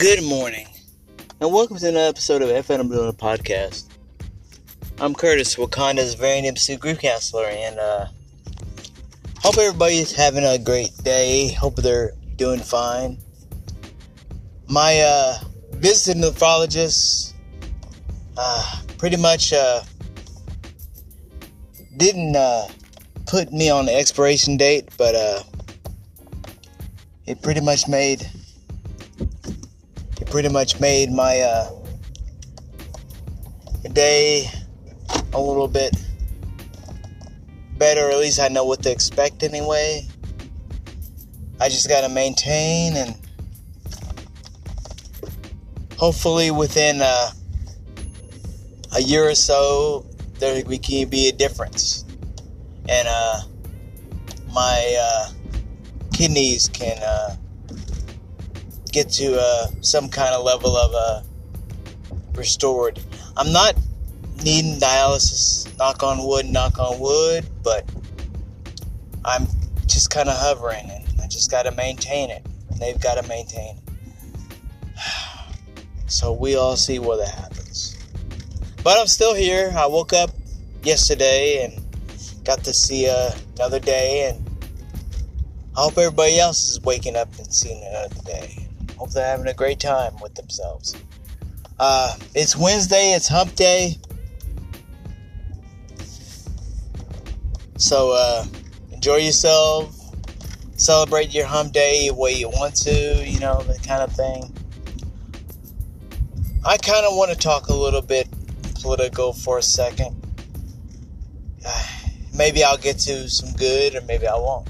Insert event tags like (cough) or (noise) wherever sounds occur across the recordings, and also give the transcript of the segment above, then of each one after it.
Good morning, and welcome to another episode of FN Doing a Podcast. I'm Curtis, Wakanda's very Sioux grief counselor, and uh, hope everybody's having a great day. Hope they're doing fine. My uh, visiting nephrologist uh, pretty much uh, didn't uh, put me on the expiration date, but uh, it pretty much made pretty much made my uh, day a little bit better. At least I know what to expect anyway. I just gotta maintain and hopefully within uh, a year or so there we can be a difference and uh, my uh, kidneys can uh, get to uh, some kind of level of uh, restored. I'm not needing dialysis, knock on wood, knock on wood, but I'm just kind of hovering and I just got to maintain it. And they've got to maintain it. (sighs) So we all see what happens. But I'm still here. I woke up yesterday and got to see uh, another day and I hope everybody else is waking up and seeing another day. Hope they're having a great time with themselves. Uh, it's Wednesday, it's hump day. So uh, enjoy yourself. Celebrate your hump day the way you want to, you know, that kind of thing. I kind of want to talk a little bit political for a second. (sighs) maybe I'll get to some good, or maybe I won't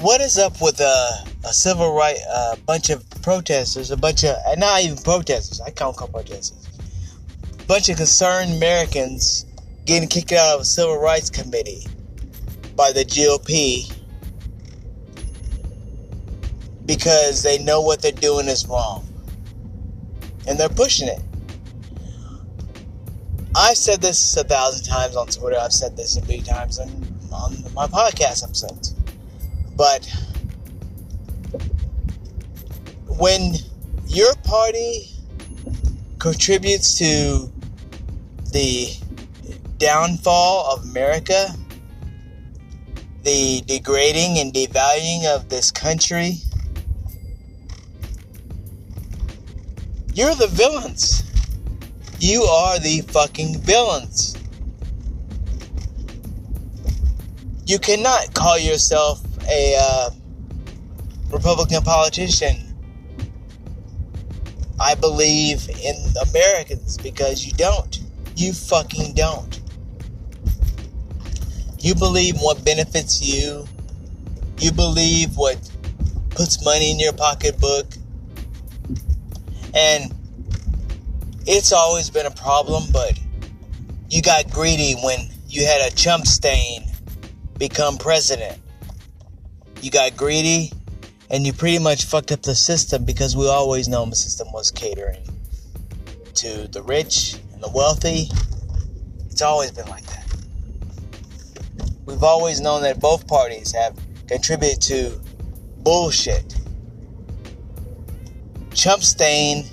what is up with a, a civil right a bunch of protesters, a bunch of not even protesters, I can't call protesters, a bunch of concerned Americans getting kicked out of a civil rights committee by the GOP because they know what they're doing is wrong and they're pushing it. I've said this a thousand times on Twitter. I've said this a few times on, on my podcast episodes. But when your party contributes to the downfall of America, the degrading and devaluing of this country, you're the villains. You are the fucking villains. You cannot call yourself a uh, Republican politician, I believe in Americans because you don't. You fucking don't. You believe what benefits you. You believe what puts money in your pocketbook. And it's always been a problem, but you got greedy when you had a chump stain become president you got greedy, and you pretty much fucked up the system because we always know the system was catering to the rich and the wealthy. It's always been like that. We've always known that both parties have contributed to bullshit. Chump Stain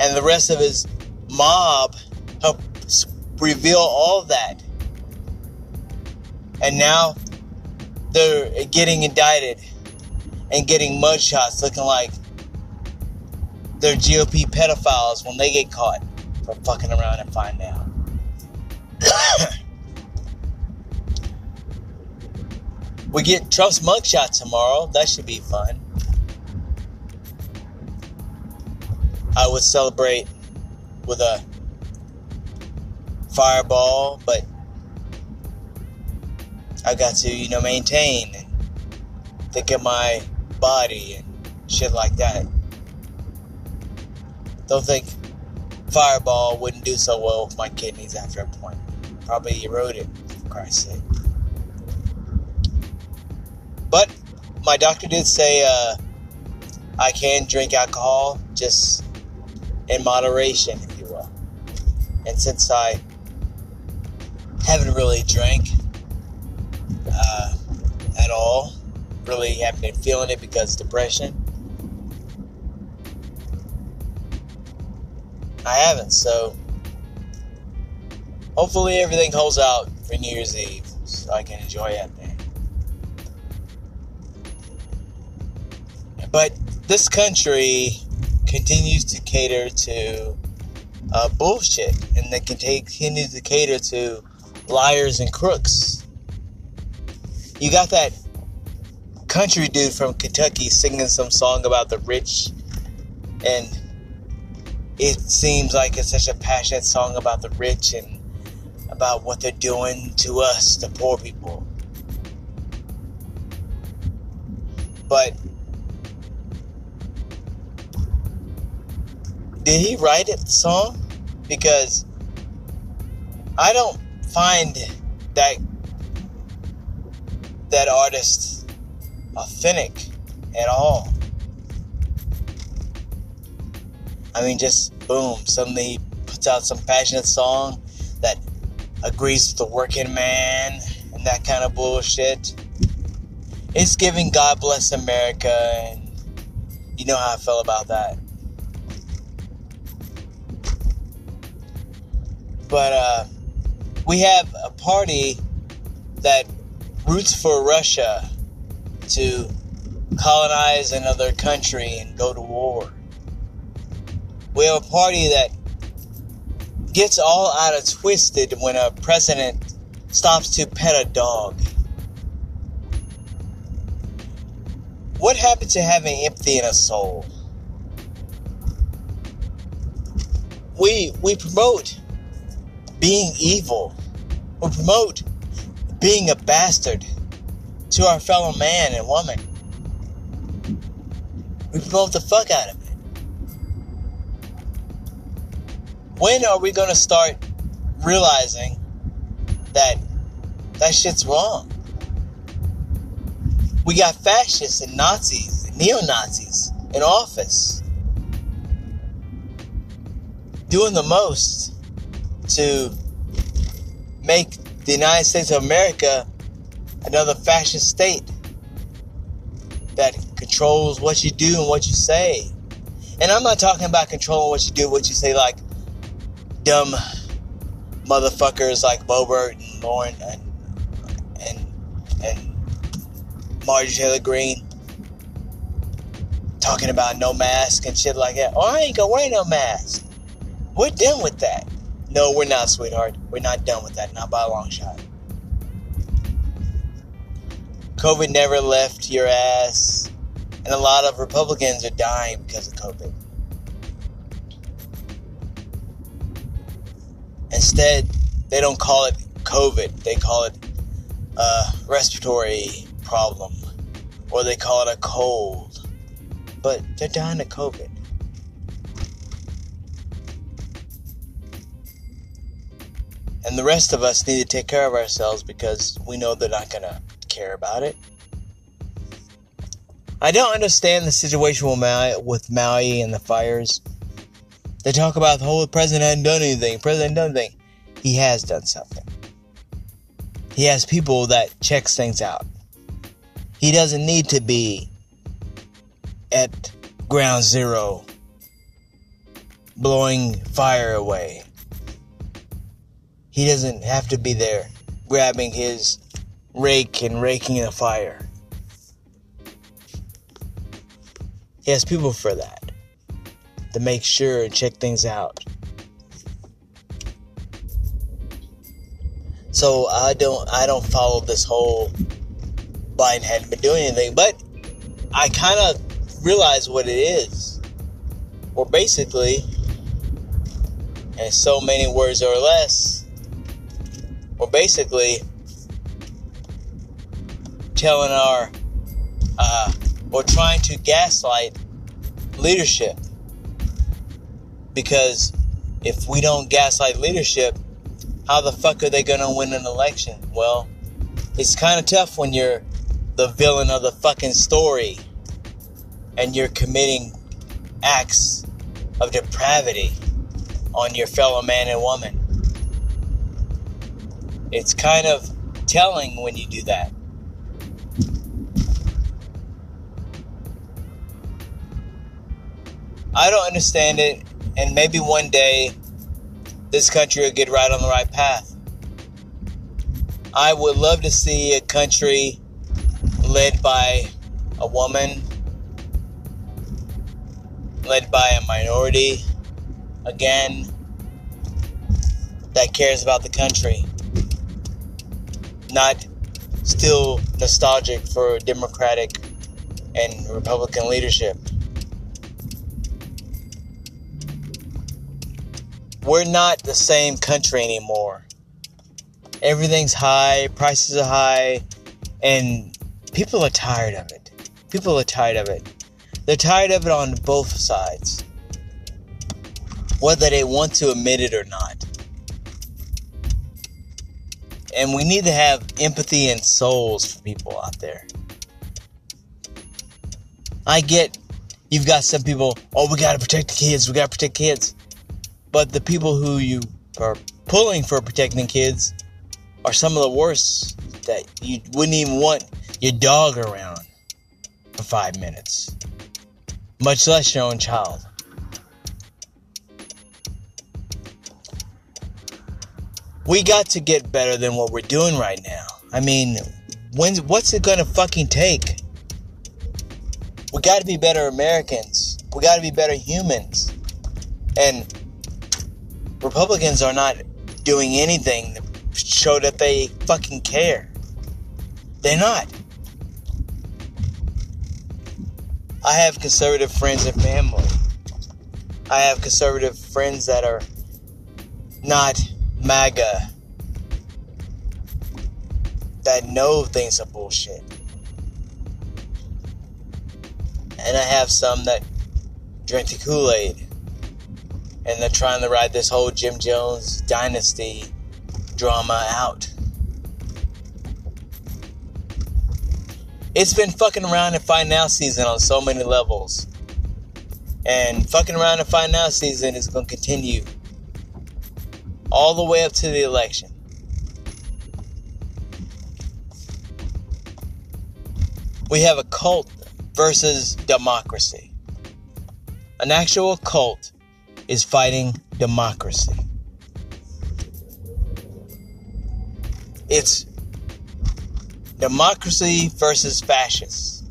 and the rest of his mob helped reveal all that. And now they're getting indicted and getting mugshots looking like they're GOP pedophiles when they get caught for fucking around and find out. (coughs) we get Trump's mugshot tomorrow. That should be fun. I would celebrate with a fireball, but I got to, you know, maintain and think of my body and shit like that. Don't think Fireball wouldn't do so well with my kidneys after a point. Probably eroded, for Christ's sake. But my doctor did say uh, I can drink alcohol, just in moderation, if you will. And since I haven't really drank at all. Really haven't been feeling it because depression. I haven't, so hopefully everything holds out for New Year's Eve so I can enjoy that thing. But this country continues to cater to uh, bullshit and they continue to cater to liars and crooks. You got that country dude from Kentucky singing some song about the rich, and it seems like it's such a passionate song about the rich and about what they're doing to us, the poor people. But did he write it the song? Because I don't find that that artist authentic at all. I mean, just boom, suddenly he puts out some passionate song that agrees with the working man and that kind of bullshit. It's giving God bless America, and you know how I feel about that. But uh, we have a party that roots for Russia to colonize another country and go to war. We have a party that gets all out of twisted when a president stops to pet a dog. What happened to having empathy in a soul? We we promote being evil. We promote being a bastard to our fellow man and woman. We promote the fuck out of it. When are we going to start realizing that that shit's wrong? We got fascists and Nazis and neo Nazis in office doing the most to make the United States of America another fascist state that controls what you do and what you say. And I'm not talking about controlling what you do, what you say, like dumb motherfuckers like Boebert and Lauren and and and Marjorie Taylor Greene talking about no mask and shit like that. Oh, I ain't gonna wear no mask. We're done with that. No, we're not, sweetheart. We're not done with that, not by a long shot. COVID never left your ass, and a lot of Republicans are dying because of COVID. Instead, they don't call it COVID, they call it a respiratory problem, or they call it a cold. But they're dying of COVID. And the rest of us need to take care of ourselves because we know they're not going to care about it. I don't understand the situation with Maui, with Maui and the fires. They talk about the whole president hadn't done anything. President done anything. He has done something. He has people that checks things out. He doesn't need to be at ground zero blowing fire away. He doesn't have to be there grabbing his rake and raking the fire. He has people for that to make sure and check things out. So I don't I don't follow this whole Biden hadn't been doing anything, but I kind of realize what it is. Or basically, in so many words or less, we're basically telling our, uh, we're trying to gaslight leadership. Because if we don't gaslight leadership, how the fuck are they going to win an election? Well, it's kind of tough when you're the villain of the fucking story and you're committing acts of depravity on your fellow man and woman. It's kind of telling when you do that. I don't understand it, And maybe one day this country will get right on the right path. I would love to see a country led by a woman, led by a minority, again, that cares about the country. Not still nostalgic for Democratic and Republican leadership. We're not the same country anymore. Everything's high, prices are high, and people are tired of it. People are tired of it. They're tired of it on both sides, whether they want to admit it or not. And we need to have empathy and souls for people out there. I get you've got some people, oh, we got to protect the kids, we got to protect kids. But the people who you are pulling for protecting kids are some of the worst that you wouldn't even want your dog around for five minutes, much less your own child. We got to get better than what we're doing right now. I mean, when what's it gonna fucking take? We got to be better Americans. We got to be better humans. And Republicans are not doing anything to show that they fucking care. They're not. I have conservative friends and family. I have conservative friends that are not MAGA, that know things are bullshit. And I have some that drink the Kool Aid. And they're trying to ride this whole Jim Jones dynasty drama out. It's been fucking around and find now season on so many levels. And fucking around and find now season is going to continue all the way up to the election. We have a cult versus democracy. An actual cult is fighting democracy. It's democracy versus fascists.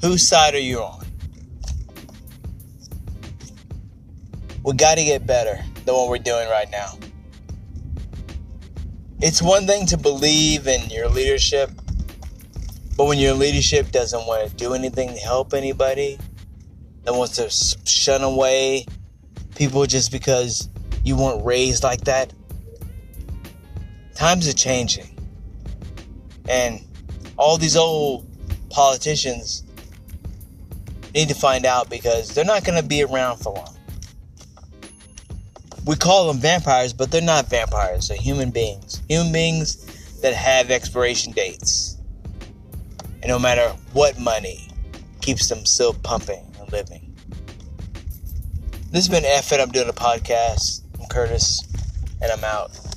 Whose side are you on? We got to get better than what we're doing right now. It's one thing to believe in your leadership but when your leadership doesn't want to do anything to help anybody, that wants to shun away people just because you weren't raised like that, times are changing. And all these old politicians need to find out because they're not going to be around for long. We call them vampires, but they're not vampires. They're human beings. Human beings that have expiration dates. And no matter what money keeps them still pumping and living. This has been F and I'm doing a podcast. I'm Curtis, and I'm out.